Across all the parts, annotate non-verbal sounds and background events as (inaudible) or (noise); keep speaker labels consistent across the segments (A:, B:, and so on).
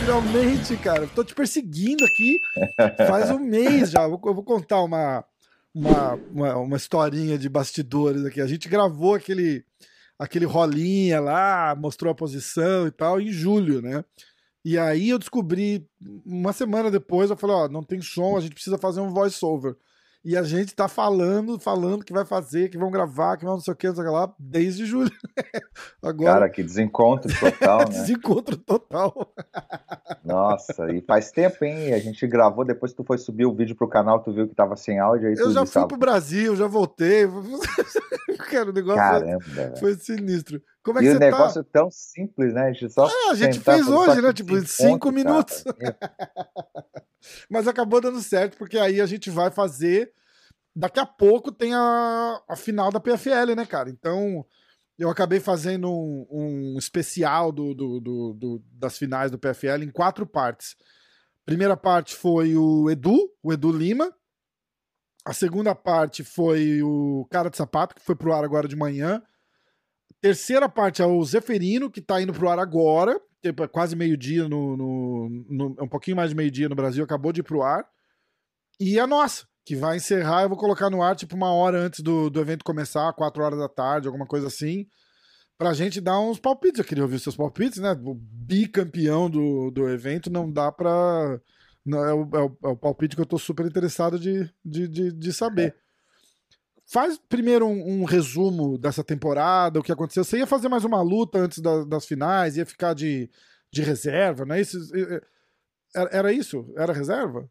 A: finalmente, cara. Tô te perseguindo aqui (laughs) faz um mês já. Eu vou contar uma, uma, uma, uma historinha de bastidores aqui. A gente gravou aquele, aquele rolinha lá, mostrou a posição e tal, em julho, né? E aí eu descobri, uma semana depois, eu falei, ó, não tem som, a gente precisa fazer um voice-over. E a gente tá falando, falando que vai fazer, que vão gravar, que vão não sei o que, não sei o que lá, desde julho. (laughs)
B: Agora... Cara, que desencontro total, (laughs) né?
A: desencontro total.
B: Nossa, e faz tempo, hein? A gente gravou, depois tu foi subir o vídeo pro canal, tu viu que tava sem áudio. Aí
A: eu já fui pro Brasil, já voltei. (laughs) Cara, o negócio
B: Caramba,
A: foi, foi sinistro. Como é que você
B: negócio
A: tá?
B: tão simples, né? A gente, só
A: ah, a gente fez hoje, né? Tipo, em cinco minutos. (laughs) Mas acabou dando certo, porque aí a gente vai fazer. Daqui a pouco tem a, a final da PFL, né, cara? Então, eu acabei fazendo um, um especial do, do, do, do, das finais do PFL em quatro partes. Primeira parte foi o Edu, o Edu Lima. A segunda parte foi o Cara de Sapato, que foi pro ar agora de manhã. Terceira parte é o Zeferino, que tá indo pro ar agora, tipo, é quase meio-dia no, no, no, Um pouquinho mais de meio-dia no Brasil, acabou de ir pro ar. E a nossa, que vai encerrar, eu vou colocar no ar, tipo, uma hora antes do, do evento começar, quatro horas da tarde, alguma coisa assim, pra gente dar uns palpites. Eu queria ouvir seus palpites, né? O bicampeão do, do evento não dá pra. Não, é, o, é, o, é o palpite que eu tô super interessado de, de, de, de saber. Faz primeiro um, um, resumo dessa temporada, o que aconteceu. Você ia fazer mais uma luta antes da, das finais, ia ficar de, de reserva, não é isso? Era, era isso? Era reserva?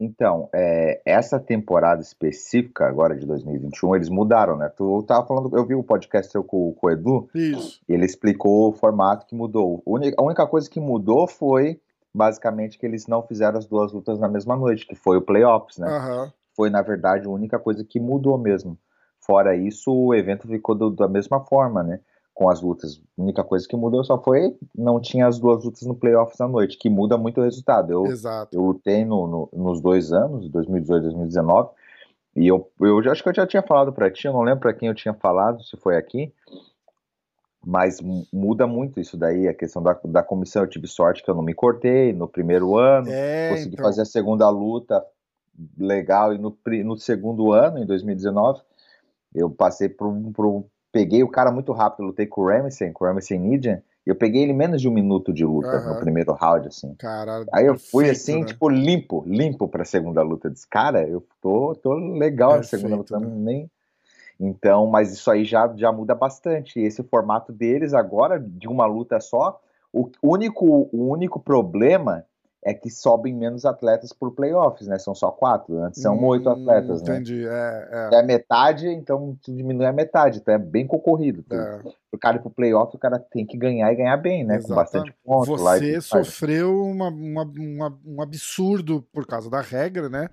B: Então, é, essa temporada específica agora de 2021, eles mudaram, né? Tu tava falando, eu vi o podcast seu com, com o Edu,
A: Isso.
B: e ele explicou o formato que mudou. A única coisa que mudou foi, basicamente, que eles não fizeram as duas lutas na mesma noite, que foi o playoffs, né?
A: Uhum
B: foi, na verdade, a única coisa que mudou mesmo. Fora isso, o evento ficou do, da mesma forma, né? Com as lutas. A única coisa que mudou só foi não tinha as duas lutas no playoffs à noite, que muda muito o resultado. Eu,
A: Exato.
B: eu lutei no, no, nos dois anos, 2018 e 2019, e eu, eu já, acho que eu já tinha falado para ti, eu não lembro para quem eu tinha falado, se foi aqui, mas muda muito isso daí, a questão da, da comissão. Eu tive sorte que eu não me cortei no primeiro ano,
A: é,
B: consegui
A: então...
B: fazer a segunda luta, legal. E no, no segundo ano, em 2019, eu passei por um. Por, peguei o cara muito rápido, lutei com o Ramsey, com o Ramsey Nidian, e eu peguei ele menos de um minuto de luta uhum. no primeiro round, assim.
A: Caralho,
B: Aí eu fui perfeito, assim, né? tipo, limpo, limpo pra segunda luta. Disse, cara, eu tô, tô legal perfeito, na segunda luta, né? nem. Então, mas isso aí já, já muda bastante. Esse formato deles agora, de uma luta só, o único, o único problema é que sobem menos atletas por playoffs, né? São só quatro, antes são hum, oito atletas,
A: entendi. né? Entendi,
B: é, é. É metade, então diminui a metade, então é bem concorrido. É. O cara ir pro playoff, o cara tem que ganhar e ganhar bem, né? Com bastante pontos.
A: Você sofreu uma, uma, uma, um absurdo por causa da regra, né?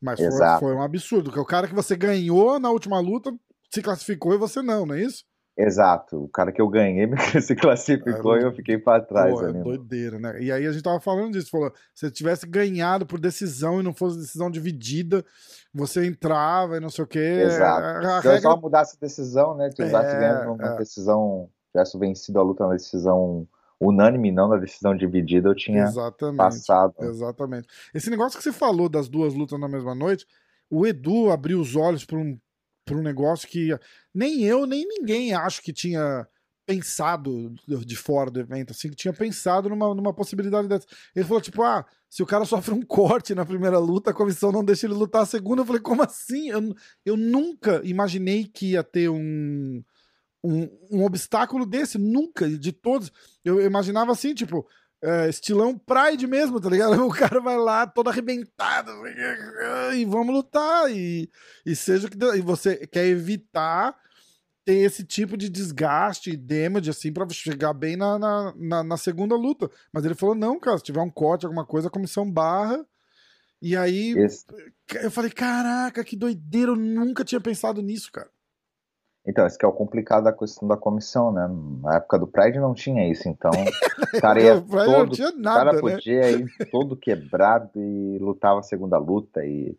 A: Mas foi, foi, um absurdo, porque o cara que você ganhou na última luta se classificou e você não, não é isso?
B: Exato, o cara que eu ganhei (laughs) se classificou e eu fiquei para trás.
A: Pô, é doideira, né? E aí a gente tava falando disso, falou, se tivesse ganhado por decisão e não fosse decisão dividida, você entrava e não sei o quê.
B: Exato. A, regra... eu só mudasse a decisão, né? Tivesse é, ganhando uma é. decisão, tivesse vencido a luta na decisão unânime, não na decisão dividida, eu tinha exatamente, passado.
A: Exatamente. Esse negócio que você falou das duas lutas na mesma noite, o Edu abriu os olhos para um para um negócio que nem eu, nem ninguém acho que tinha pensado de fora do evento, assim, que tinha pensado numa, numa possibilidade dessa. Ele falou, tipo, ah, se o cara sofre um corte na primeira luta, a comissão não deixa ele lutar a segunda. Eu falei, como assim? Eu, eu nunca imaginei que ia ter um, um, um obstáculo desse, nunca, de todos. Eu imaginava assim, tipo, é, estilão Pride mesmo, tá ligado? (laughs) O cara vai lá todo arrebentado e vamos lutar. E, e seja que. E você quer evitar ter esse tipo de desgaste e damage, assim, pra chegar bem na, na, na, na, segunda luta. Mas ele falou: não, cara, se tiver um corte, alguma coisa, a comissão barra. E aí eu falei: caraca, que doideira, eu nunca tinha pensado nisso, cara.
B: Então, isso que é o complicado da questão da comissão, né? Na época do Pride não tinha isso, então o cara (laughs) ia todo, nada, o cara né? podia ir todo quebrado e lutava a segunda luta e,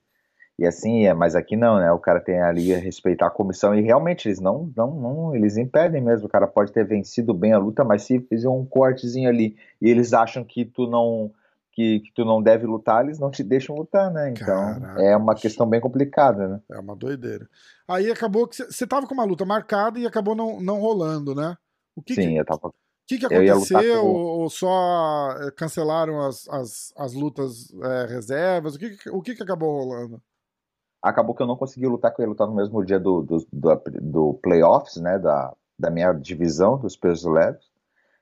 B: e assim é, mas aqui não, né? O cara tem ali a respeitar a comissão e realmente eles não, não, não, eles impedem mesmo, o cara pode ter vencido bem a luta, mas se fizer um cortezinho ali e eles acham que tu não que, que, tu não deve lutar, eles não te deixam lutar, né? Então Caraca, é uma questão bem complicada, né?
A: É uma doideira. Aí acabou que você tava com uma luta marcada e acabou não, não rolando, né?
B: O que Sim, que, eu tava. O
A: que, que aconteceu? Com... Ou, só eh, cancelaram as, as, as lutas é, reservas? O, que, o que, que acabou rolando?
B: Acabou que eu não consegui lutar com ele lutar no mesmo dia do, do, do, do playoffs, né? Da, da minha divisão dos pesos leves.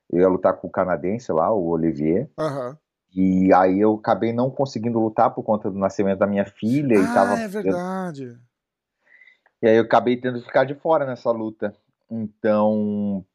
B: Eu ia lutar com o canadense lá, o Olivier.
A: Aham. Uhum.
B: E aí eu acabei não conseguindo lutar por conta do nascimento da minha filha
A: ah,
B: e tava.
A: É verdade.
B: E aí eu acabei tendo que ficar de fora nessa luta. Então.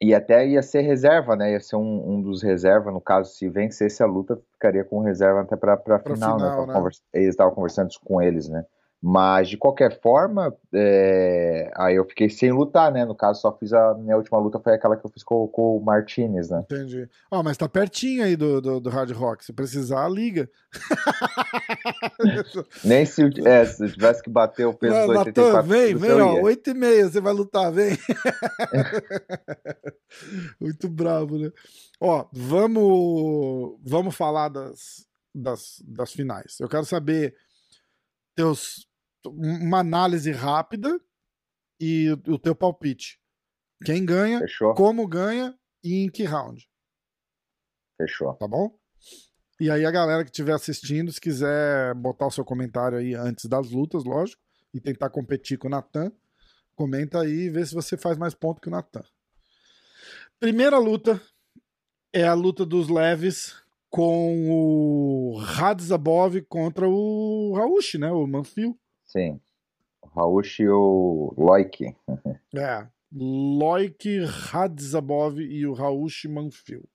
B: E até ia ser reserva, né? Ia ser um, um dos reservas, no caso, se vencesse a luta, ficaria com reserva até pra, pra, pra final, né? final, né? né? Eles estavam conversando com eles, né? Mas, de qualquer forma, é... aí eu fiquei sem lutar, né? No caso, só fiz a minha última luta, foi aquela que eu fiz com, com o Martinez, né?
A: Entendi. Ó, oh, mas tá pertinho aí do, do, do, Hard Rock. Se precisar, liga. (laughs)
B: Nem se, é, se eu tivesse que bater o peso Mano, do 84
A: Vem, vem, ó, 8 e meia, você vai lutar, vem. (laughs) Muito bravo, né? Ó, vamos, vamos falar das, das, das finais. Eu quero saber teus uma análise rápida e o teu palpite. Quem ganha,
B: Fechou.
A: como ganha e em que round.
B: Fechou.
A: Tá bom? E aí a galera que estiver assistindo, se quiser botar o seu comentário aí antes das lutas, lógico, e tentar competir com o Natan, comenta aí e vê se você faz mais ponto que o Natan. Primeira luta é a luta dos leves com o Radzabov contra o Raush, né? O Manfio.
B: Sim. O Raush e o Loik. (laughs)
A: é. Loik, Radzabov e o Raush Manfio.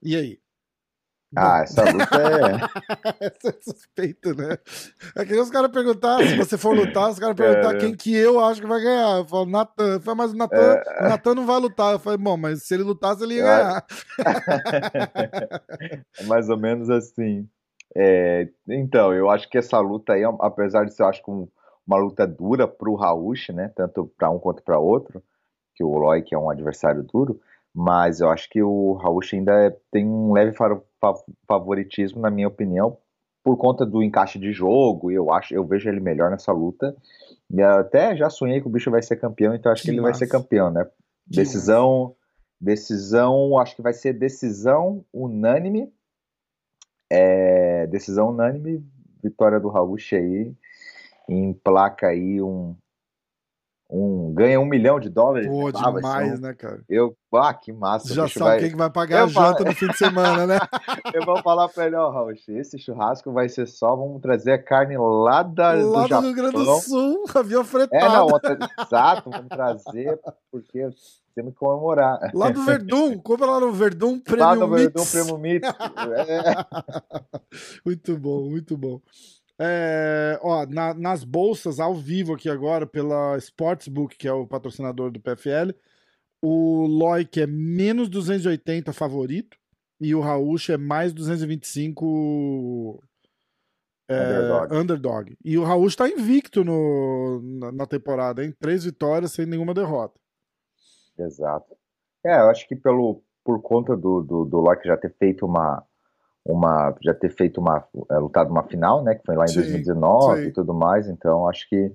A: E aí?
B: Ah, essa luta é. (laughs)
A: essa é suspeita, né? É que os caras perguntar, se você for lutar, os caras perguntar é... quem que eu acho que vai ganhar. Eu falo, Natan. Eu falo, mas o Natan, é... o Natan não vai lutar. Eu falei, bom, mas se ele lutasse, ele ia ganhar. (laughs)
B: é mais ou menos assim. É... Então, eu acho que essa luta aí, apesar de ser, eu acho que um, uma luta dura pro Raush, né? Tanto para um quanto para outro, que o que é um adversário duro mas eu acho que o Rauch ainda é, tem um leve favoritismo, na minha opinião, por conta do encaixe de jogo, eu acho, eu vejo ele melhor nessa luta. E até já sonhei que o bicho vai ser campeão, então acho que, que ele massa. vai ser campeão, né? Que decisão, massa. decisão, acho que vai ser decisão unânime. É, decisão unânime, vitória do aí, em placa aí um um, ganha um milhão de dólares.
A: Pô, ah, demais, né, cara?
B: Eu, ah, que massa.
A: Já sabe vai... quem que vai pagar eu a janta falo... no fim de semana, né? (laughs)
B: eu vou falar pra ele, ó, Raul, esse churrasco vai ser só, vamos trazer a carne lá, da, lá do, do Rio Grande do
A: Sul, (laughs) avião fretado.
B: É, não, exato, vamos trazer, porque temos que comemorar.
A: Lá do Verdun, (laughs) compra lá no Verdun Premium Lá no Verdun
B: Premium Mix. é.
A: Muito bom, muito bom. É, ó, na, nas bolsas ao vivo aqui agora, pela Sportsbook, que é o patrocinador do PFL, o Loic é menos 280 favorito e o Rauch é mais 225 é, underdog. underdog. E o Rauch tá invicto no, na, na, temporada, em três vitórias sem nenhuma derrota.
B: Exato. É, eu acho que pelo, por conta do, do, do Loic já ter feito uma uma já ter feito uma é, lutado uma final, né, que foi lá em sim, 2019 sim. e tudo mais, então acho que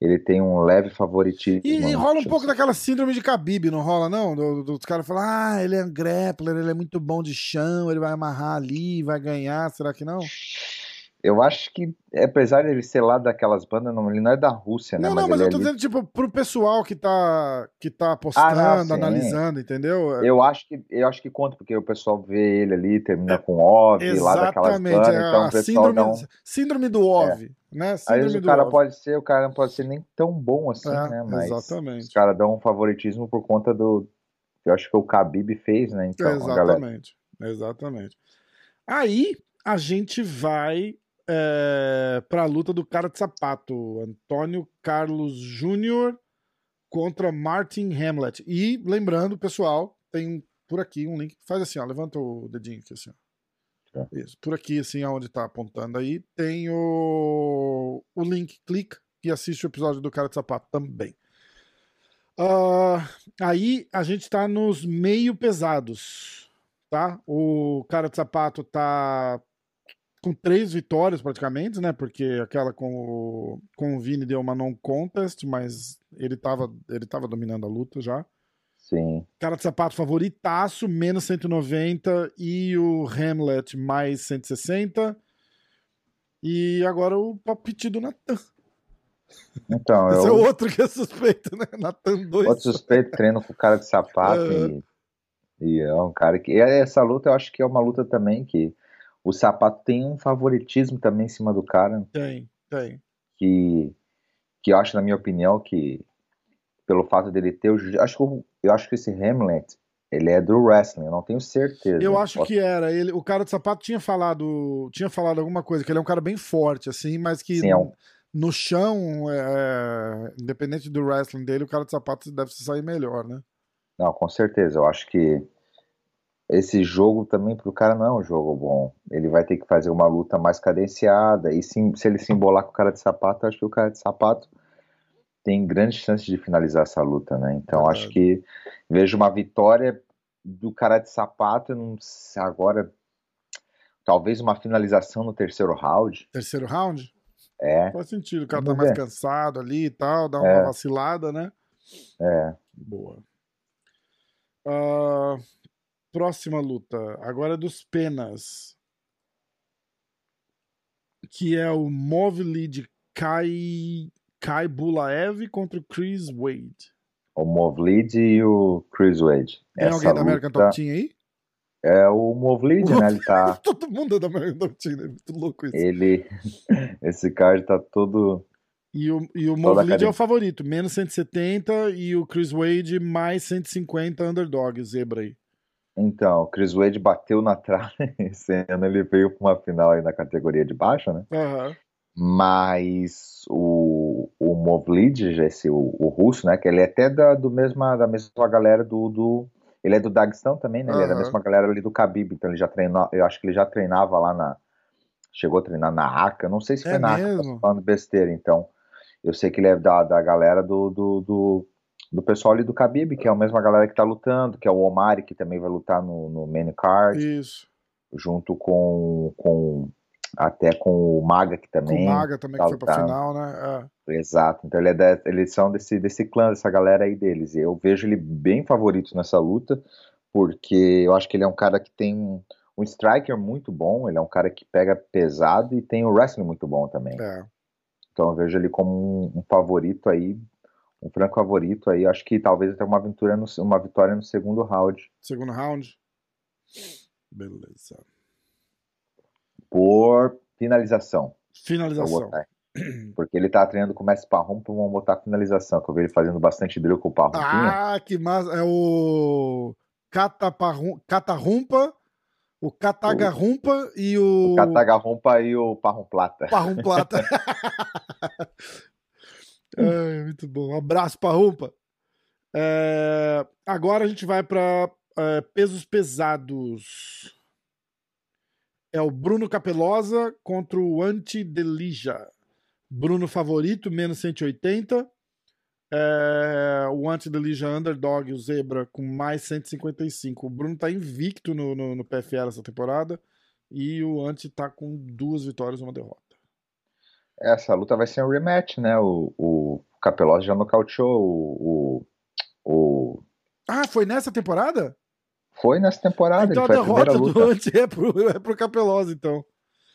B: ele tem um leve favoritismo.
A: E, e rola um pouco daquela síndrome de Khabib, não rola não? Dos do, do caras falam, ah, ele é um grappler, ele é muito bom de chão, ele vai amarrar ali, vai ganhar, será que não? (laughs)
B: Eu acho que, apesar de ele ser lá daquelas bandas, não, ele não é da Rússia,
A: né?
B: Não,
A: não, mas, eu tô dizendo, tipo, pro pessoal que tá, que tá postando, ah, não, analisando, entendeu?
B: Eu acho, que, eu acho que conta, porque o pessoal vê ele ali, termina com OV, lá daquelas bandas, é então o pessoal
A: síndrome,
B: não...
A: Síndrome do OV, é. né? Síndrome
B: Aí o cara pode ser, o cara não pode ser nem tão bom assim,
A: é,
B: né? Mas
A: exatamente.
B: os caras dão um favoritismo por conta do... Eu acho que o Khabib fez, né? Então,
A: exatamente, exatamente. Aí, a gente vai é, para a luta do cara de sapato, Antônio Carlos Júnior contra Martin Hamlet. E lembrando, pessoal, tem por aqui um link. Faz assim, ó, levanta o dedinho aqui assim. Ó. Isso, por aqui, assim, aonde tá apontando aí, tem o, o link, clica e assiste o episódio do Cara de Sapato também. Uh, aí a gente tá nos meio pesados, tá? O Cara de Sapato tá com três vitórias praticamente, né? Porque aquela com o, com o Vini deu uma non contest, mas ele tava, ele tava dominando a luta já.
B: Sim.
A: Cara de sapato favoritaço, menos 190 e o Hamlet mais 160. E agora o palpite do Natan.
B: Então, (laughs)
A: Esse eu... é outro que é suspeito, né? Natan 2.
B: Outro suspeito treino com cara de sapato (laughs) é. e, e, é um cara que. essa luta eu acho que é uma luta também que o sapato tem um favoritismo também em cima do cara.
A: Tem, tem.
B: Que, que eu acho, na minha opinião, que pelo fato dele ter o acho que eu acho que esse Hamlet ele é do wrestling, eu não tenho certeza.
A: Eu acho Posso... que era. Ele, o cara de sapato tinha falado, tinha falado alguma coisa que ele é um cara bem forte assim, mas que Sim, é um... no chão, é, independente do wrestling dele, o cara de sapato deve se sair melhor, né?
B: Não, com certeza. Eu acho que esse jogo também pro cara não é um jogo bom. Ele vai ter que fazer uma luta mais cadenciada e se, se ele se embolar com o cara de sapato, eu acho que o cara de sapato tem grande chance de finalizar essa luta, né? Então acho que vejo uma vitória do cara de sapato, não agora talvez uma finalização no terceiro round.
A: Terceiro round?
B: É.
A: Faz sentido, o cara Vamos tá mais ver. cansado ali e tal, dá uma é. vacilada, né?
B: É.
A: Boa. Uh, próxima luta, agora é dos penas. Que é o Movlid Kai Kai Bulaev contra o Chris Wade.
B: O Movlid e o Chris Wade.
A: Tem Essa alguém da American Top Team aí?
B: É o Movlid, né? Ele tá. (laughs)
A: todo mundo é da American Top Team, né? Muito louco isso.
B: Ele. (laughs) Esse card tá todo.
A: E o, e o Movlid é o favorito, menos 170 e o Chris Wade mais 150 underdog, zebra aí.
B: Então, o Chris Wade bateu na trave (laughs) esse ano, ele veio para uma final aí na categoria de baixa, né?
A: Uhum.
B: Mas o, o Movlid, esse, o, o russo, né? Que ele é até da, do mesma, da mesma galera do, do. Ele é do Daguestão também, né? Ele uhum. é da mesma galera ali do Khabib, então ele já treinou. Eu acho que ele já treinava lá na. Chegou a treinar na ACA, não sei se foi é na ACA, falando besteira, então. Eu sei que ele é da, da galera do, do, do, do pessoal ali do Khabib, que é a mesma galera que tá lutando, que é o Omari, que também vai lutar no, no main card.
A: Isso.
B: Junto com, com até com o Maga, que também. Com o
A: Maga também, tá, que foi pra final, né?
B: É. Exato. Então ele é da, eles são desse, desse clã, dessa galera aí deles. Eu vejo ele bem favorito nessa luta, porque eu acho que ele é um cara que tem um, um striker muito bom, ele é um cara que pega pesado e tem o um wrestling muito bom também.
A: É.
B: Então eu vejo ele como um, um, favorito aí, um franco favorito aí. Acho que talvez até uma aventura no, uma vitória no segundo round.
A: Segundo round? Beleza
B: por finalização.
A: Finalização.
B: Porque ele tá treinando com o Messi Parrum pra botar finalização, que eu vi ele fazendo bastante drill com o Parrum.
A: Ah, que massa. É o Catarrumpa, o Catagarrumpa e o...
B: O Catagarrumpa e o Parrum Plata.
A: Parrum Plata. (laughs) (laughs) muito bom. Um abraço, Parrumpa. É, agora a gente vai para é, pesos pesados é o Bruno Capelosa contra o Anti Delija. Bruno favorito, menos 180. É, o Anti Delija Underdog, o Zebra, com mais 155. O Bruno tá invicto no, no, no PFL essa temporada. E o Anti tá com duas vitórias e uma derrota.
B: Essa luta vai ser um rematch, né? O, o Capelosa já nocauteou o, o, o.
A: Ah, foi nessa temporada?
B: Foi nessa temporada.
A: Então a derrota a do Ante é pro, (laughs) é pro Capelosa, então.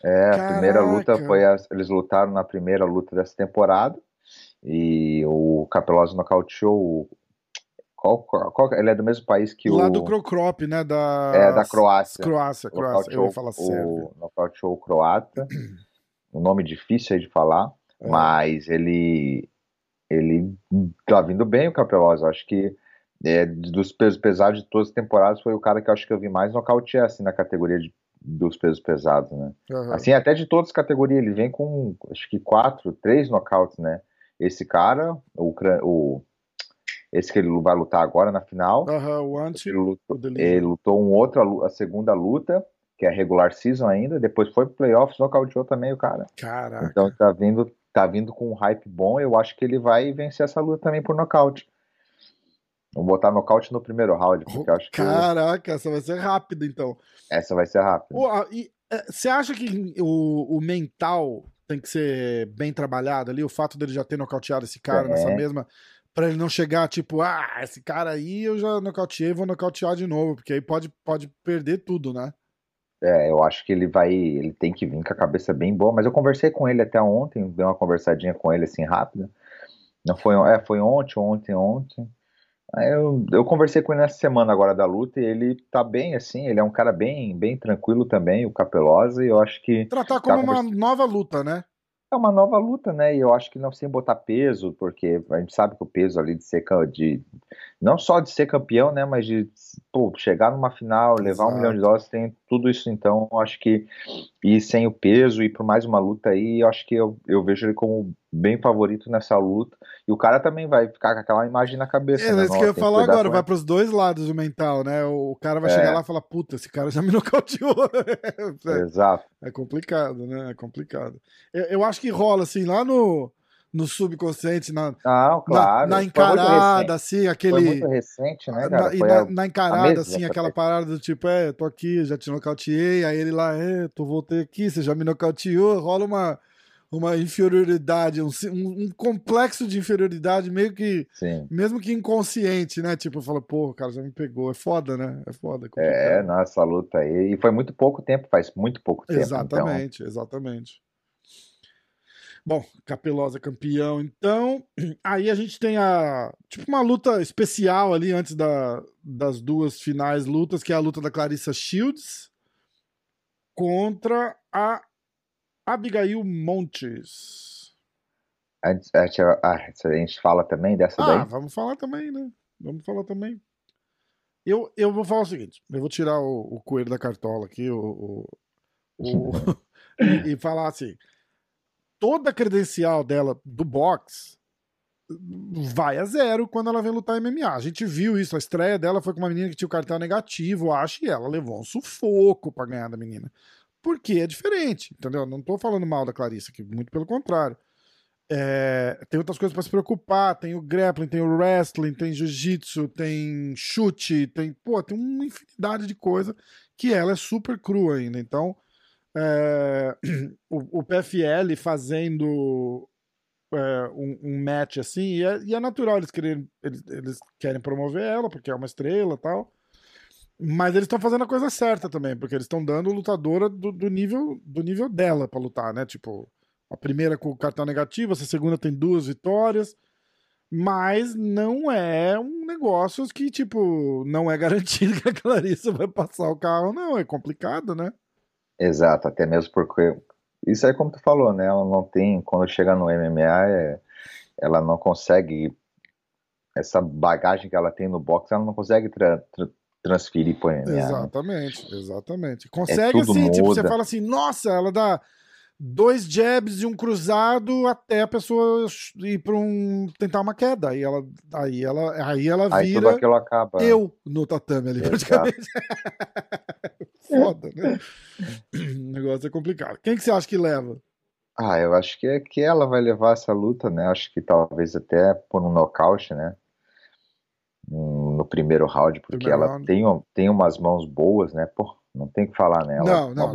B: É, Caraca. a primeira luta foi. A, eles lutaram na primeira luta dessa temporada. E o Capelosa nocauteou qual, qual, qual, ele é do mesmo país que
A: Lá
B: o.
A: Lá do Crocrop, né? Da...
B: É, da Croácia.
A: Croácia, Croácia. Eu ia falar
B: o, Nocauteou o croata. (clears throat) um nome difícil aí de falar. É. Mas ele. Ele tá vindo bem, o Capelosa. Acho que é, dos pesos pesados de todas as temporadas, foi o cara que eu acho que eu vi mais nocautear assim, na categoria de, dos pesos pesados, né? Uhum. Assim, até de todas as categorias, ele vem com, acho que quatro, três nocautes, né? Esse cara, o, o esse que ele vai lutar agora na final.
A: Uhum, o anti,
B: ele, lutou, ele lutou um outro, a segunda luta, que é regular season ainda, depois foi pro playoffs, nocauteou também o cara.
A: Caraca.
B: Então tá vindo, tá vindo com um hype bom, eu acho que ele vai vencer essa luta também por nocaute. Vamos botar nocaute no primeiro round, porque eu acho que.
A: Caraca, essa vai ser rápida, então.
B: Essa vai ser rápida.
A: É, você acha que o, o, mental tem que ser bem trabalhado ali? O fato dele já ter nocauteado esse cara é. nessa mesma. Pra ele não chegar, tipo, ah, esse cara aí eu já nocauteei, vou nocautear de novo, porque aí pode, pode perder tudo, né?
B: É, eu acho que ele vai, ele tem que vir com a cabeça bem boa, mas eu conversei com ele até ontem, dei uma conversadinha com ele assim rápida. Não foi, é, foi ontem, ontem, ontem. Eu, eu conversei com ele nessa semana agora da luta e ele tá bem, assim, ele é um cara bem, bem tranquilo também, o Capelosa, e eu acho que...
A: Tratar como tá uma nova luta, né?
B: É uma nova luta, né? E eu acho que não sem botar peso, porque a gente sabe que o peso ali de ser de não só de ser campeão, né? Mas de pô, chegar numa final, levar Exato. um milhão de dólares, tem tudo isso. Então, eu acho que ir sem o peso, ir por mais uma luta aí, eu acho que eu, eu vejo ele como bem favorito nessa luta. E o cara também vai ficar com aquela imagem na cabeça.
A: É, né? isso que eu ia falar agora, vai para os dois lados do mental, né? O cara vai é. chegar lá e falar, puta, esse cara já me (laughs) nocauteou.
B: é, Exato.
A: É complicado, né? É complicado. Eu, eu acho que rola assim, lá no no subconsciente, na,
B: Não, claro.
A: na, na encarada, assim, aquele. Foi
B: muito recente, né, cara?
A: Na, e na, na, encarada, assim, aquela parada do tipo, é, tô aqui, já te nocauteei, aí ele lá, é, tô voltei aqui, você já me nocauteou, rola uma, uma inferioridade, um, um, complexo de inferioridade, meio que,
B: Sim.
A: mesmo que inconsciente, né? Tipo, fala, pô, o cara já me pegou, é foda, né? É foda.
B: É, é nossa luta aí, e foi muito pouco tempo, faz muito pouco tempo.
A: Exatamente, então... exatamente. Bom, Capelosa campeão, então. Aí a gente tem a. Tipo uma luta especial ali antes da, das duas finais lutas, que é a luta da Clarissa Shields contra a Abigail Montes.
B: A, a, a gente fala também dessa ah, daí? Ah,
A: vamos falar também, né? Vamos falar também. Eu, eu vou falar o seguinte: eu vou tirar o, o coelho da cartola aqui o, o, o (laughs) (laughs) e, e falar assim toda a credencial dela do box vai a zero quando ela vem lutar MMA. A gente viu isso, a estreia dela foi com uma menina que tinha o cartão negativo, acho, e ela levou um sufoco para ganhar da menina. Porque é diferente, entendeu? Não tô falando mal da Clarissa aqui, muito pelo contrário. É, tem outras coisas para se preocupar, tem o grappling, tem o wrestling, tem jiu-jitsu, tem chute, tem, pô, tem uma infinidade de coisa que ela é super crua ainda. Então, é, (clears throat) o, o, PFL fazendo é, um, um, match assim, e é, e é natural eles querem, eles, eles, querem promover ela, porque é uma estrela tal. Mas eles estão fazendo a coisa certa também, porque eles estão dando lutadora do, do, nível, do nível dela para lutar, né? Tipo, a primeira com cartão negativo, a segunda tem duas vitórias, mas não é um negócio que, tipo, não é (laughs) garantido que a Clarissa vai passar o carro, não. É complicado, né?
B: Exato, até mesmo porque isso é como tu falou, né? Ela não tem, quando chega no MMA, é, ela não consegue essa bagagem que ela tem no boxe, ela não consegue tra tra transferir para o MMA.
A: Né? Exatamente, né? exatamente. Consegue é sim, tipo, você fala assim, nossa, ela dá dois jabs e um cruzado até a pessoa ir para um tentar uma queda. Aí ela aí ela aí ela vira aí tudo
B: aquilo acaba.
A: eu no tatame ali praticamente. (laughs) Foda, né? o negócio é complicado. Quem que você acha que leva?
B: Ah, eu acho que é que ela vai levar essa luta, né? Acho que talvez até por um nocaute, né? No primeiro round, porque primeiro ela round. Tem, tem umas mãos boas, né? Pô, não tem que falar nela.
A: Não, não, no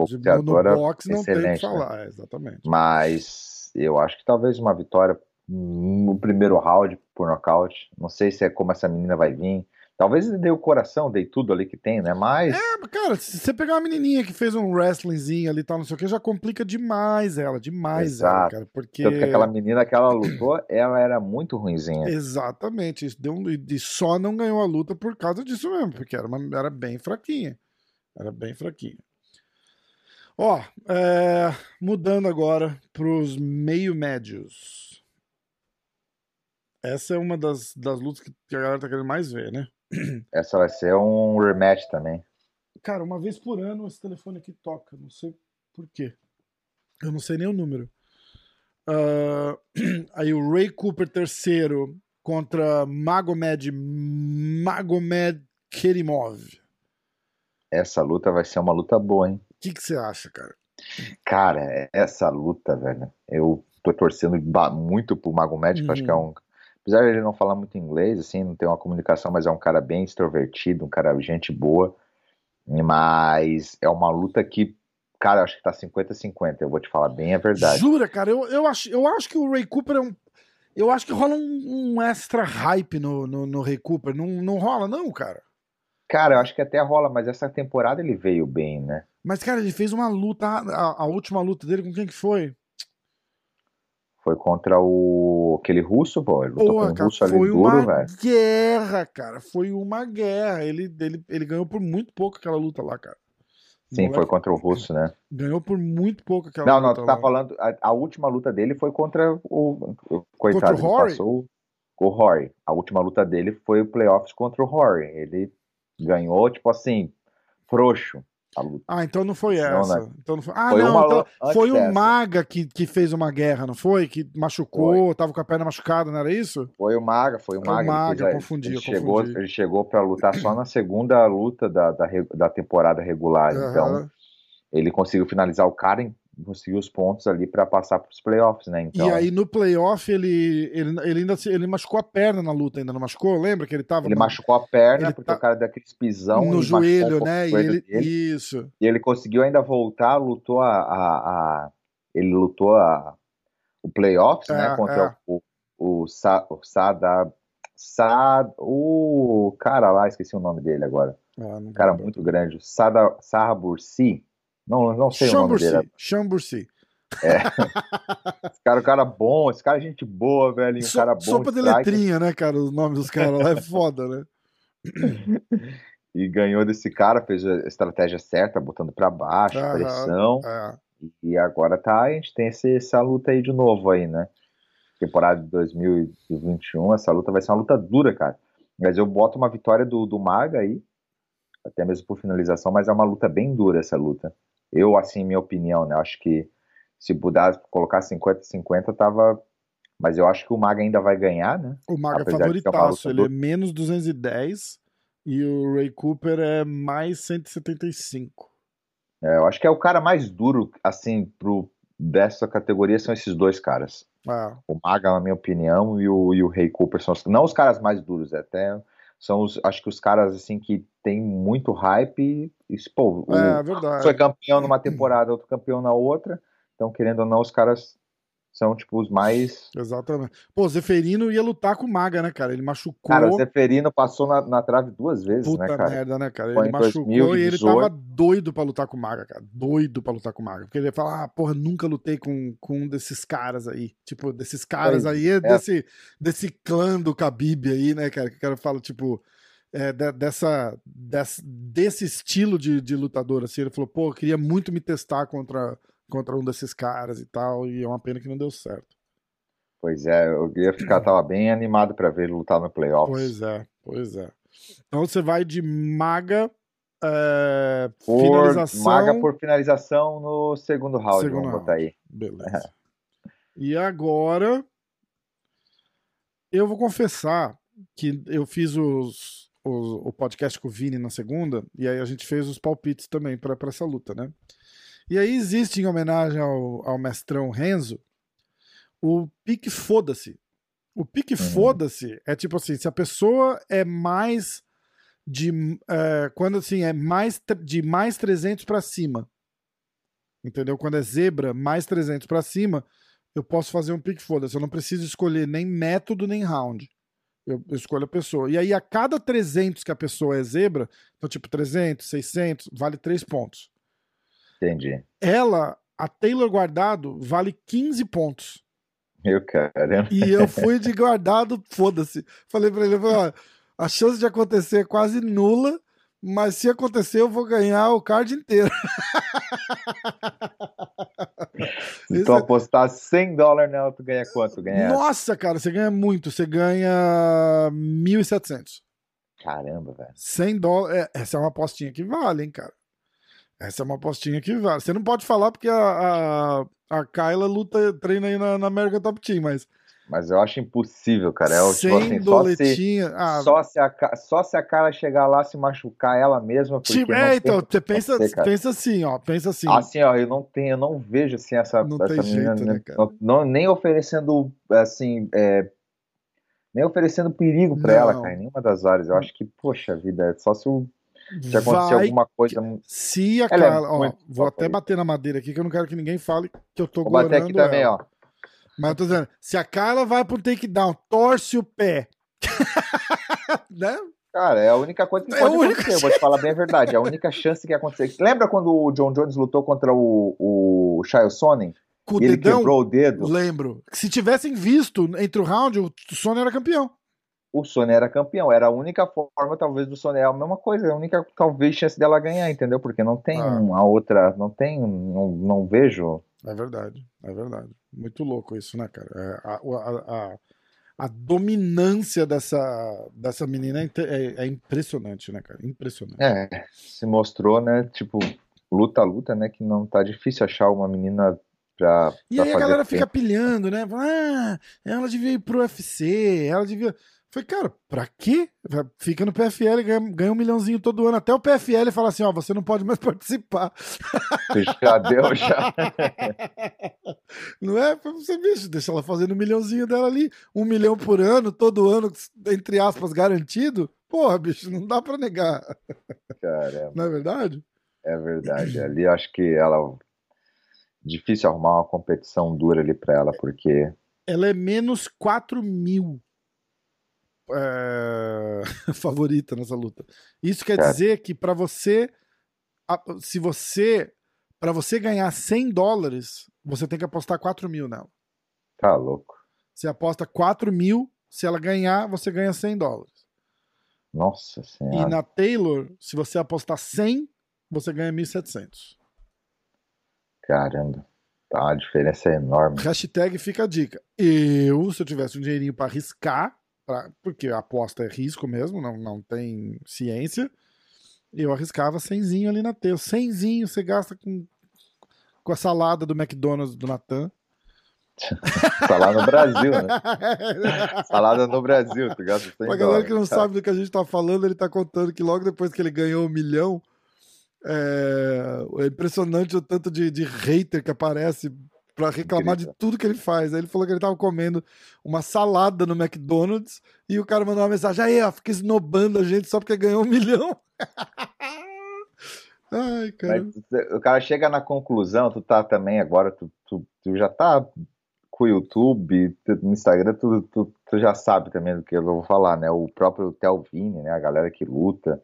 A: boxe não tem que né? falar, né? exatamente.
B: Mas eu acho que talvez uma vitória no primeiro round por nocaute. Não sei se é como essa menina vai vir. Talvez ele dê o coração, dei tudo ali que tem, né? Mas.
A: É, cara, se você pegar uma menininha que fez um wrestlingzinho ali e tal, não sei o que, já complica demais ela, demais Exato. ela, cara. Porque...
B: Tanto que aquela menina que ela lutou, ela era muito ruinzinha.
A: Exatamente. Isso deu um... E só não ganhou a luta por causa disso mesmo, porque era, uma... era bem fraquinha. Era bem fraquinha. Ó, é... mudando agora pros meio médios. Essa é uma das, das lutas que a galera tá querendo mais ver, né? (clears throat)
B: Essa vai ser um rematch também.
A: cara, uma vez por ano esse telefone aqui toca. Não sei por quê. Eu não sei nem o número. Uh, (clears throat) aí o Ray Cooper terceiro contra Magomed Magomed Kerimov.
B: Essa luta vai ser uma luta boa, hein?
A: O que, você acha, cara?
B: Cara, essa luta, velho, eu tô torcendo muito pro Magomed, uhum. que eu acho que é uhum. um. Apesar de ele não falar muito inglês, assim, não ter uma comunicação, mas é um cara bem extrovertido, um cara gente boa. Mas é uma luta que Cara, eu acho que tá 50-50, eu vou te falar bem a verdade.
A: Jura, cara? Eu, eu, acho, eu acho que o Ray Cooper é um. Eu acho que rola um, um extra hype no, no, no, Ray Cooper. Não, não rola, não, cara?
B: Cara, eu acho que até rola, mas essa temporada ele veio bem, né?
A: Mas, cara, ele fez uma luta. A, a última luta dele, com quem que foi?
B: Foi contra o aquele russo, pô. Ele lutou
A: Porra, com um cara, russo foi duro, uma véio. guerra, cara. Foi uma guerra. Ele, ele, ele ganhou por muito pouco aquela luta lá, cara.
B: Sim, foi contra o russo, né?
A: Ganhou por muito pouco aquela
B: Não, não, tu tá lá. falando. A, a, última luta dele foi contra o. o coitado contra o Rory? passou o Rory. A última luta dele foi o playoffs contra o Rory. Ele ganhou, tipo assim, frouxo
A: a luta. Ah, então não foi essa. Não, né? então não foi... Ah, foi não, então foi o Maga que, que fez uma guerra, não foi? Que machucou, foi. tava com a perna machucada, não era isso?
B: Foi o Maga, foi o Maga. Foi o Maga,
A: ele confundi,
B: ele,
A: confundi.
B: Chegou, ele chegou pra lutar só na segunda luta da, da, da temporada regular. Uhum. Então, ele conseguiu finalizar o cara em conseguiu os pontos ali para passar para os playoffs, né?
A: Então... E aí no playoff ele, ele, ele ainda ele machucou a perna na luta, ainda não machucou? Lembra que ele tava.
B: Ele machucou a perna porque tá... o cara deu aquele pisão
A: no joelho, um né? E ele...
B: Dele,
A: Isso.
B: E ele conseguiu ainda voltar, lutou a. a, a... ele lutou a, o playoffs, né? é, né? Contra é. o, o, Sa, o Sada. Sad, o cara lá, esqueci o nome dele agora. Ah, um cara muito grande, Sada, Sarra Bursi. Não, não sei Chambursi, o nome dele.
A: Chambursi.
B: É. (laughs) esse cara, é um cara bom, esse cara é gente boa, velho. Um so, cara bom.
A: Sopa de letrinha, né, cara? Os nomes dos caras lá é foda, né?
B: e ganhou desse cara, fez a estratégia certa, botando para baixo, Aham, pressão. É. E agora tá, a gente tem esse, essa luta aí de novo aí, né? Temporada de 2021, essa luta vai ser uma luta dura, cara. Mas eu boto uma vitória do, do Maga aí, até mesmo por finalização, mas é uma luta bem dura essa luta. Eu, assim, minha opinião, né? Acho que se pudesse colocar 50-50, tava. Mas eu acho que o Maga ainda vai ganhar, né?
A: O Maga é Apesar é favoritaço, ele do... é menos 210 e o Ray Cooper é mais 175.
B: É, eu acho que é o cara mais duro, assim, pro, dessa categoria são esses dois caras.
A: Ah.
B: O Maga, na minha opinião, e o, e o Ray Cooper são os, não os caras mais duros, é até são os, acho que os caras assim que tem muito hype. E, pô,
A: é, o, verdade.
B: foi campeão numa temporada, outro campeão na outra. Então, querendo ou não, os caras são, tipo, os mais.
A: Exatamente. Pô, o Zeferino ia lutar com o Maga, né, cara? Ele machucou.
B: Cara, o Zeferino passou na, na trave duas vezes,
A: Puta
B: né, cara?
A: merda, né, cara? Ele machucou 2018. e ele tava doido pra lutar com o Maga, cara. Doido pra lutar com o Maga. Porque ele ia falar, ah, porra, nunca lutei com, com um desses caras aí. Tipo, desses caras aí, é, é. Desse, desse clã do Khabib aí, né, cara? Que o cara fala, tipo é, dessa, desse, desse estilo de, de lutador, assim, ele falou, pô, eu queria muito me testar contra, contra um desses caras e tal, e é uma pena que não deu certo.
B: Pois é, eu ia ficar, tava bem animado para ver ele lutar no playoffs.
A: Pois é, pois é. Então você vai de maga é, por, finalização.
B: Maga por finalização no segundo round, segundo vamos round. botar aí.
A: Beleza. e agora eu vou confessar que eu fiz os o, o podcast com o Vini na segunda, e aí a gente fez os palpites também para essa luta, né? E aí existe, em homenagem ao, ao mestrão Renzo, o pique foda-se. O pique uhum. foda-se é tipo assim, se a pessoa é mais de é, quando assim é mais de mais 300 para cima. Entendeu? Quando é zebra, mais 300 para cima, eu posso fazer um pique foda-se. Eu não preciso escolher nem método nem round. Eu, eu, escolho a pessoa. E aí, a cada 300 que a pessoa é zebra, então, tipo, 300, 600, vale 3 pontos.
B: Entendi.
A: Ela, a Taylor guardado, vale 15 pontos.
B: Meu caramba.
A: E eu fui de guardado, foda-se. Falei pra ele, falei, ó, a chance de acontecer é quase nula, mas se acontecer, eu vou ganhar o card inteiro. (laughs)
B: Se tu é apostar 100 dólares nela, tu ganha quanto? Ganha
A: Nossa, cara, você ganha muito. Você ganha 1.700.
B: Caramba, velho.
A: 100 dólares. É, essa é uma apostinha que vale, hein, cara. Essa é uma apostinha que vale. Você não pode falar porque a, a, a Kyla luta, treina aí na, na American Top Team, mas.
B: Mas eu acho impossível, cara. É, tipo,
A: Sem assim, doletinha.
B: Só se, ah, só, se a, só se a cara chegar lá se machucar ela mesma.
A: Tipo, é, então, você pensa, pensa assim, ó. Pensa assim.
B: Assim, ó, eu não tenho, eu não vejo assim essa, não essa menina. Jeito, né, não, não, nem oferecendo assim. É, nem oferecendo perigo para ela, cara, nenhuma das áreas. Eu acho que, poxa vida, é só se o se acontecer Vai, alguma coisa.
A: Se a Ela é ó, vou até bater na madeira aqui, que eu não quero que ninguém fale que eu tô Vou bater aqui
B: também, ela. ó.
A: Mas eu tô dizendo, se a Carla vai pro takedown, torce o pé. (laughs) né?
B: Cara, é a única coisa que é pode acontecer, chance. vou te falar bem a verdade. É a única chance que acontecer. Lembra quando o John Jones lutou contra o, o Shail Sonnen?
A: Com e ele quebrou o dedo? Lembro. Se tivessem visto entre o round, o Sonnen era campeão
B: o Sony era campeão. Era a única forma, talvez, do Sony. É a mesma coisa, é a única, talvez, chance dela ganhar, entendeu? Porque não tem ah. a outra, não tem, não, não vejo.
A: É verdade, é verdade. Muito louco isso, né, cara? É, a, a, a, a, dominância dessa, dessa menina é, é, é, impressionante, né, cara? Impressionante.
B: É, se mostrou, né, tipo, luta a luta, né, que não tá difícil achar uma menina Pra,
A: e
B: pra
A: aí a galera tempo. fica pilhando, né? Ah, ela devia ir pro UFC, ela devia. Falei, cara, pra quê? Fica no PFL, ganha, ganha um milhãozinho todo ano. Até o PFL fala assim: ó, você não pode mais (laughs) participar.
B: Já deu, já. (laughs)
A: Não é? Você, bicho, deixa ela fazendo um milhãozinho dela ali. Um milhão por ano, todo ano, entre aspas, garantido. Porra, bicho, não dá pra negar.
B: Caramba.
A: Não é verdade?
B: É verdade. Ali acho que ela. Difícil arrumar uma competição dura ali pra ela, porque.
A: Ela é menos 4 mil é, (laughs) favorita nessa luta. Isso quer é. dizer que para você, se você, para você ganhar 100 dólares, você tem que apostar 4 mil nela.
B: Tá louco.
A: Você aposta 4 mil, se ela ganhar, você ganha 100 dólares.
B: Nossa senhora.
A: E na Taylor, se você apostar 100, você ganha 1.700.
B: Caramba. Tá, a diferença é enorme.
A: Hashtag fica a dica. Eu, se eu tivesse um dinheirinho para arriscar, pra, porque a aposta é risco mesmo, não, não tem ciência. Eu arriscava cenzinho ali na T. Cenzinho você gasta com, com a salada do McDonald's do Natan. (laughs)
B: Salada no Brasil, né? (laughs) Salada no Brasil, tu gasta 100
A: Pra galera que não cara. sabe do que a gente tá falando, ele tá contando que logo depois que ele ganhou o um milhão, é, é impressionante o tanto de, de hater que aparece para reclamar Incrível. de tudo que ele faz. Aí ele falou que ele tava comendo uma salada no McDonald's e o cara mandou uma mensagem: aí, ó, fica esnobando a gente só porque ganhou um milhão. (laughs) Ai, cara.
B: Mas o cara chega na conclusão, tu tá também agora, tu, tu, tu já tá com o YouTube, no Instagram, tu, tu, tu, já sabe também do que eu vou falar, né? O próprio Telvini, né? A galera que luta,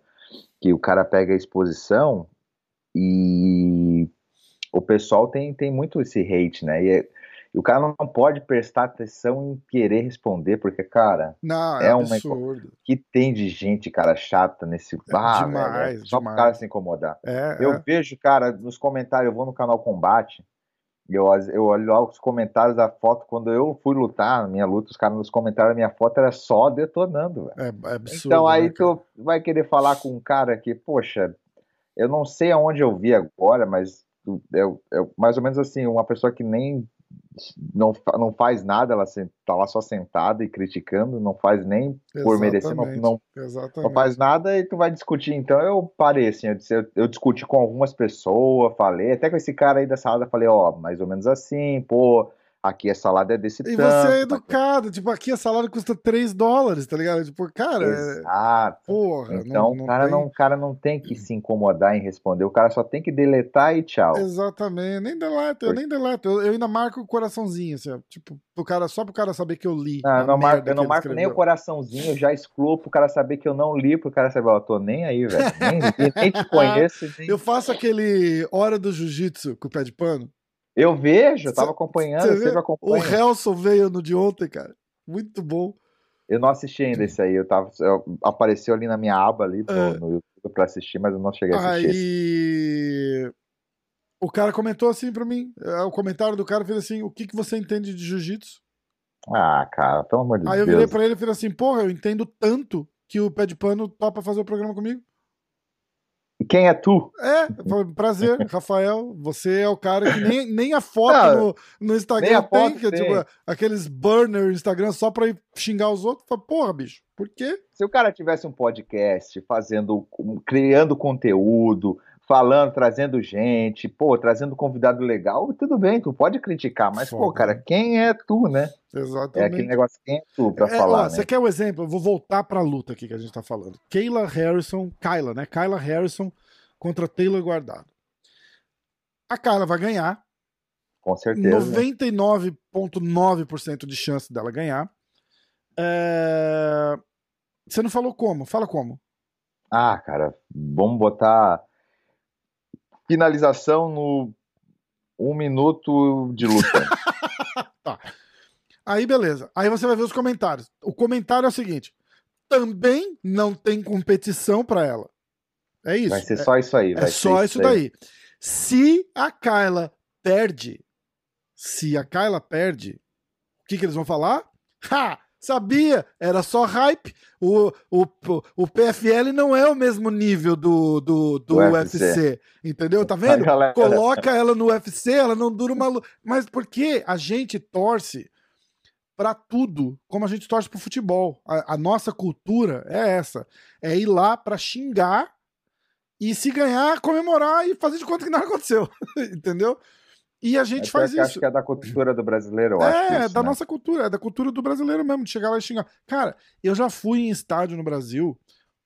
B: que o cara pega a exposição e o pessoal tem, tem muito esse hate, né? E, é, e o cara não pode prestar atenção em querer responder, porque, cara,
A: não, é, é absurdo.
B: uma que tem de gente, cara, chata nesse. É ah, demais, velho, só demais. pro cara se incomodar. É, eu é. vejo, cara, nos comentários, eu vou no canal Combate. Eu, eu olho lá os comentários da foto. Quando eu fui lutar, na minha luta, os caras nos comentários da minha foto era só detonando.
A: É, é absurdo.
B: Então aí né, tu vai querer falar com um cara que, poxa, eu não sei aonde eu vi agora, mas é, é mais ou menos assim, uma pessoa que nem não, não faz nada, ela está lá só sentada e criticando, não faz nem Exatamente. por merecer, não, não, não, faz nada e tu vai discutir. Então eu parei assim, eu, eu, eu, discuti com algumas pessoas, falei, até com esse cara aí da salada, falei, ó, mais ou menos assim, pô, aqui a salada é desse
A: e tanto. E você é educado, tipo, aqui a salada custa 3 dólares, tá ligado? Tipo, cara.
B: É Exato.
A: É... Porra.
B: Então não, o, cara tem... não, o cara não tem que se incomodar em responder, o cara só tem que deletar e tchau.
A: Exatamente. Nem deleto, eu nem deleto. Eu, eu ainda marco o coraçãozinho, assim, ó, tipo, pro cara, só pro cara saber que eu li.
B: Não, eu não marco, eu não marco nem o coraçãozinho, eu já excluo pro cara saber que eu não li, pro cara saber, ó, eu tô nem aí, velho. Nem, nem te (laughs) conheço. Nem...
A: Eu faço aquele Hora do Jiu-Jitsu com o pé de pano.
B: Eu vejo, eu tava acompanhando, você sempre acompanha.
A: O Helson veio no de ontem, cara. Muito bom.
B: Eu não assisti ainda esse aí, eu tava, eu, apareceu ali na minha aba ali é. no YouTube pra assistir, mas eu não cheguei a assistir.
A: Aí o cara comentou assim pra mim, é, o comentário do cara fez assim, o que, que você entende de jiu-jitsu?
B: Ah, cara, pelo amor de
A: Deus. Aí eu virei pra ele e falei assim, porra, eu entendo tanto que o Pé de Pano topa fazer o programa comigo.
B: E quem é tu?
A: É, prazer, (laughs) Rafael. Você é o cara que nem, nem a foto no, no Instagram tem, que, tem. Tipo, aqueles burner Instagram só pra ir xingar os outros. Porra, bicho, por quê?
B: Se o cara tivesse um podcast fazendo, criando conteúdo, falando, trazendo gente, pô, trazendo convidado legal, tudo bem, tu pode criticar, mas, Foda. pô, cara, quem é tu, né?
A: Exatamente.
B: É aquele negócio, quem é tu pra é, falar, ó, né?
A: Você quer o um exemplo? Eu vou voltar pra luta aqui que a gente tá falando. Kayla Harrison, Kyla, né? Kyla Harrison contra Taylor Guardado. A Kyla vai ganhar.
B: Com certeza.
A: 99,9% de chance dela ganhar. É... Você não falou como? Fala como.
B: Ah, cara, vamos botar finalização no um minuto de luta. (laughs)
A: tá. Aí, beleza. Aí você vai ver os comentários. O comentário é o seguinte: também não tem competição para ela. É isso.
B: Vai ser só isso aí.
A: É só isso daí. Se a Kyla perde, se a Kyla perde, o que, que eles vão falar? Ha! Sabia, era só hype. O, o, o PFL não é o mesmo nível do, do, do UFC. UFC. Entendeu? Tá vendo? Coloca ela no UFC, ela não dura uma. Mas porque a gente torce para tudo, como a gente torce pro futebol. A, a, nossa cultura é essa: é ir lá para xingar e se ganhar, comemorar e fazer de conta que nada aconteceu. (laughs) Entendeu? E a gente faz isso.
B: Acho que é da cultura do brasileiro, eu
A: é,
B: acho.
A: É, da né? nossa cultura, é da cultura do brasileiro mesmo, de chegar lá e xingar. Cara, eu já fui em estádio no Brasil,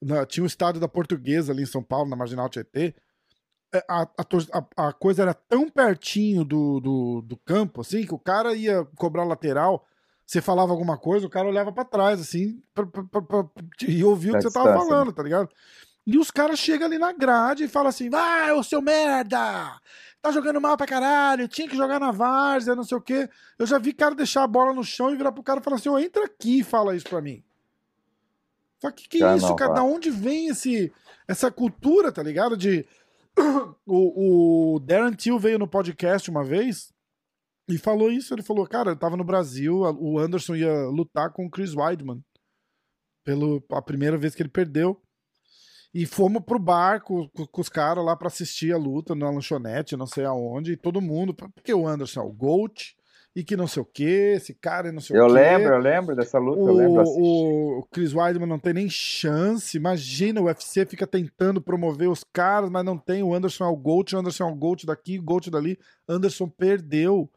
A: na, tinha o um estádio da Portuguesa ali em São Paulo, na Marginal Tietê. É, a, a, a, coisa era tão pertinho do, do, do, campo, assim, que o cara ia cobrar lateral, você falava alguma coisa, o cara olhava para trás, assim, pra, pra, pra, e ouvia o que você tava né? falando, tá ligado? E os caras chegam ali na grade e falam assim: vai, ô seu merda! Tá jogando mal pra caralho, tinha que jogar na várzea, não sei o quê. Eu já vi cara deixar a bola no chão e virar pro cara e falar assim: ô, entra aqui e fala isso pra mim. Só que que é isso, não, cara? Da onde vem esse, essa cultura, tá ligado? De. (coughs) o, o Darren Till veio no podcast uma vez e falou isso. Ele falou: cara, eu tava no Brasil, o Anderson ia lutar com o Chris Weidman. Pelo, a primeira vez que ele perdeu. E fomos pro bar com, com, com os caras lá para assistir a luta na lanchonete, não sei aonde, e todo mundo, porque o Anderson é o Gold, e que não sei o que, esse cara não sei
B: eu
A: o
B: que. Eu lembro, eu lembro dessa luta, o, eu lembro
A: O, o Chris Weidman não tem nem chance, imagina, o UFC fica tentando promover os caras, mas não tem, o Anderson é o Gold, o Anderson é o Gold daqui, o Gold dali, Anderson perdeu.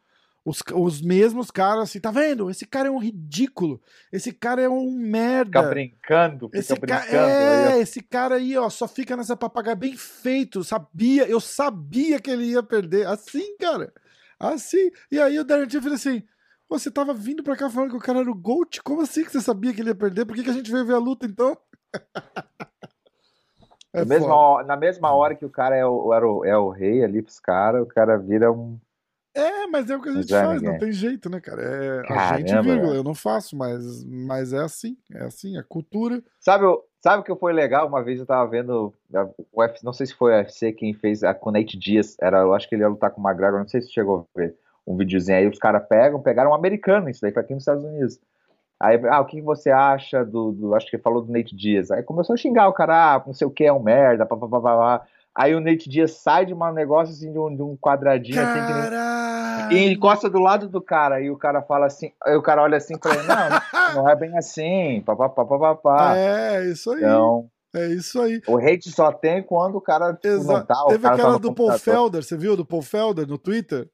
A: Os, os mesmos caras assim, tá vendo? Esse cara é um ridículo. Esse cara é um merda.
B: Fica brincando, fica
A: esse
B: brincando.
A: é, aí, esse cara aí, ó, só fica nessa papagaia bem feito. Sabia, eu sabia que ele ia perder. Assim, cara. Assim. E aí o Darren Till falou assim: você tava vindo pra cá falando que o cara era o Gold? Como assim que você sabia que ele ia perder? Por que, que a gente veio ver a luta então? (laughs)
B: é na, mesma, na mesma hora que o cara é o, era o, é o rei ali pros caras, o cara vira um
A: é, mas é o que a gente é faz, não tem jeito, né, cara? É Caramba, a gente, vírgula, eu não faço, mas, mas é assim, é assim, a cultura.
B: Sabe, sabe o que foi legal? Uma vez eu tava vendo o UFC, não sei se foi o UFC quem fez a com Nate Dias, era, eu acho que ele ia lutar com o McGregor, não sei se chegou a ver um videozinho aí, os caras pegam, pegaram um americano, isso daí foi aqui nos Estados Unidos. Aí, ah, o que você acha do, do acho que ele falou do Nate Dias. Aí começou a xingar o cara, ah, não sei o que, é um merda, papapá. Aí o Nate Dias sai de um negócio assim, de um, de um quadradinho assim, e encosta do lado do cara. E o cara fala assim, aí o cara olha assim pra ele, não, não é bem assim, papapá, papapá. (laughs)
A: É, isso aí. Então, é isso aí.
B: O hate só tem quando o cara tipo,
A: não tá, Teve cara aquela tá do Paul Felder, você viu do Paul Felder no Twitter?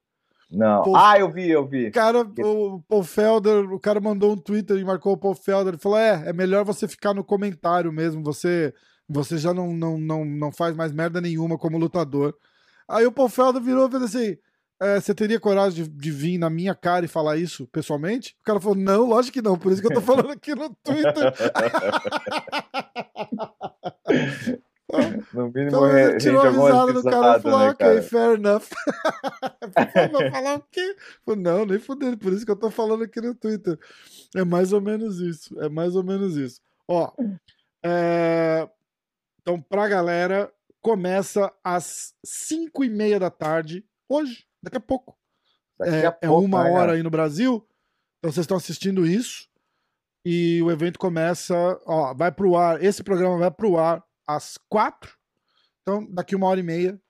B: Não. Paul... Ah, eu vi, eu vi.
A: Cara, o Paul Felder, o cara mandou um Twitter e marcou o Paul Felder e falou: é, é melhor você ficar no comentário mesmo, você você já não, não, não, não faz mais merda nenhuma como lutador. Aí o Paul Felder virou e falou assim: é, você teria coragem de, de, vir na minha cara e falar isso pessoalmente? O cara falou: não, lógico que não, por isso que eu tô (laughs) falando aqui no Twitter.
B: no mínimo, então, ele tirou a risada do cara
A: e falou: né, ok, fair enough. (laughs) Vai falar o quê? Não, nem fudendo, por isso que eu tô falando aqui no Twitter. É mais ou menos isso. É mais ou menos isso. Ó, é, então, pra galera, começa às 5 e meia da tarde, hoje, daqui a pouco. Daqui é, a é pouco, uma né, hora aí no Brasil. Então vocês estão assistindo isso. E o evento começa, ó, vai pro ar, esse programa vai pro ar às quatro. Então, daqui uma hora e meia,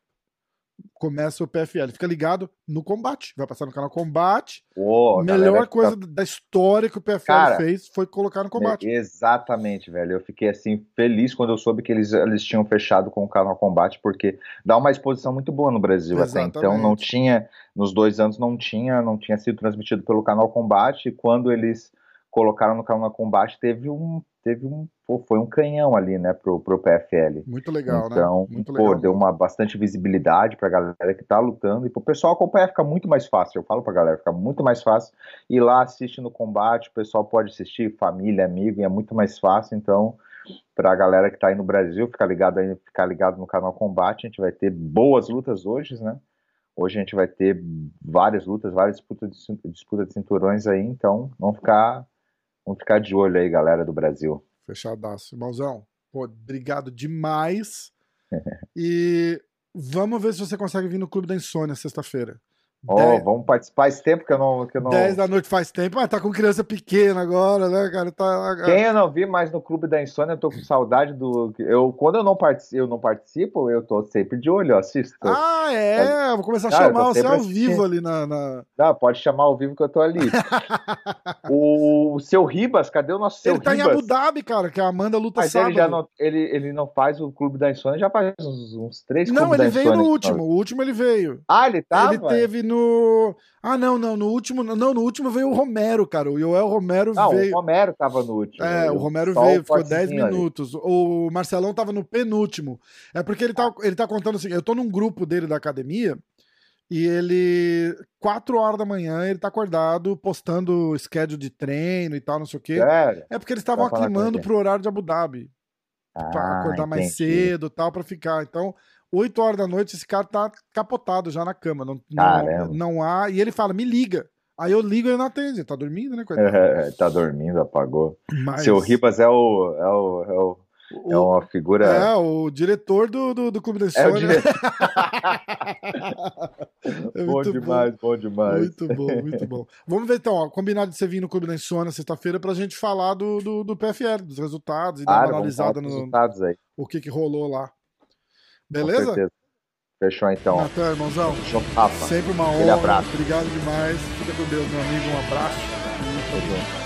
A: começa o PFL. Fica ligado no combate. Vai passar no canal Combate. Oh, Melhor coisa tá... da história que o PFL Cara, fez foi colocar no combate.
B: Exatamente, velho. Eu fiquei assim feliz quando eu soube que eles, eles tinham fechado com o canal Combate, porque dá uma exposição muito boa no Brasil exatamente. até então. Não tinha, nos dois anos não tinha, não tinha sido transmitido pelo canal Combate. E quando eles colocaram no canal Combate, teve um teve um pô, foi um canhão ali, né, pro, pro PFL.
A: Muito legal,
B: né? então,
A: né? Muito
B: pô, legal. deu uma bastante visibilidade pra galera que tá lutando e pro pessoal acompanhar fica muito mais fácil. Eu falo pra galera, fica muito mais fácil ir lá assiste no combate, o pessoal pode assistir, família, amigo, e é muito mais fácil, então pra galera que tá aí no Brasil, ficar ligado aí, ficar ligado no canal Combate, a gente vai ter boas lutas hoje, né? Hoje a gente vai ter várias lutas, várias disputas de, disputa de cinturões aí, então vamos ficar Vamos ficar de olho aí, galera do Brasil.
A: Fechadaço. Irmãozão, pô, obrigado demais. (laughs) e vamos ver se você consegue vir no Clube da Insônia sexta-feira.
B: Ó, oh, vamos participar. Faz tempo que eu não. Que eu não...
A: 10 da noite faz tempo, mas tá com criança pequena agora, né, cara? Tá...
B: Quem eu não vi mais no Clube da Insônia, eu tô com saudade do. Eu, quando eu não, participo, eu não participo, eu tô sempre de olho, eu assisto.
A: Ah, é? Vou começar a ah, chamar você ao vivo ali na. na...
B: Pode chamar ao vivo que eu tô ali. (laughs) o, o seu Ribas, cadê o nosso seu
A: Ele tá
B: Ribas?
A: em Abu Dhabi, cara, que a Amanda luta
B: mas
A: sábado.
B: Ele, já não, ele, ele não faz o Clube da Insônia já faz uns, uns três
A: Não, ele veio no último. O último ele veio.
B: Ah, ele tava?
A: Ele teve no. Ah, não, não, no último, não, no último veio o Romero, cara. O Joel Romero
B: não,
A: veio.
B: o Romero tava no último.
A: É, o Romero veio, ficou 10 minutos. Ali. O Marcelão tava no penúltimo. É porque ele tá, ele tá contando assim, eu tô num grupo dele da academia e ele, 4 horas da manhã, ele tá acordado, postando schedule de treino e tal, não sei o quê.
B: Sério?
A: É porque eles estavam aclimando pro horário de Abu Dhabi. Ah, pra acordar entendi. mais cedo e tal, pra ficar. Então, 8 horas da noite, esse cara tá capotado já na cama. Não, não, não, há. E ele fala, me liga. Aí eu ligo e ele não atende. Tá dormindo, né,
B: coitado? É, tá dormindo, apagou. Mas... Seu Ribas é o, é o, é o é uma figura.
A: É, o diretor do, do, do Clube da Insônia. É o diretor. (laughs)
B: é bom demais, bom. bom. demais.
A: Muito bom, muito bom. Vamos ver então, ó, combinado de você vir no Clube da Insônia sexta-feira pra gente falar do, do, do PFL, dos resultados e dar uma analisada no
B: resultados aí.
A: o que, que rolou lá. Beleza?
B: Fechou então.
A: Natan, irmãozão.
B: Fechou, Rafa.
A: Sempre uma honra. Aquele abraço. Obrigado demais. Fica com Deus, meu amigo. Um abraço. E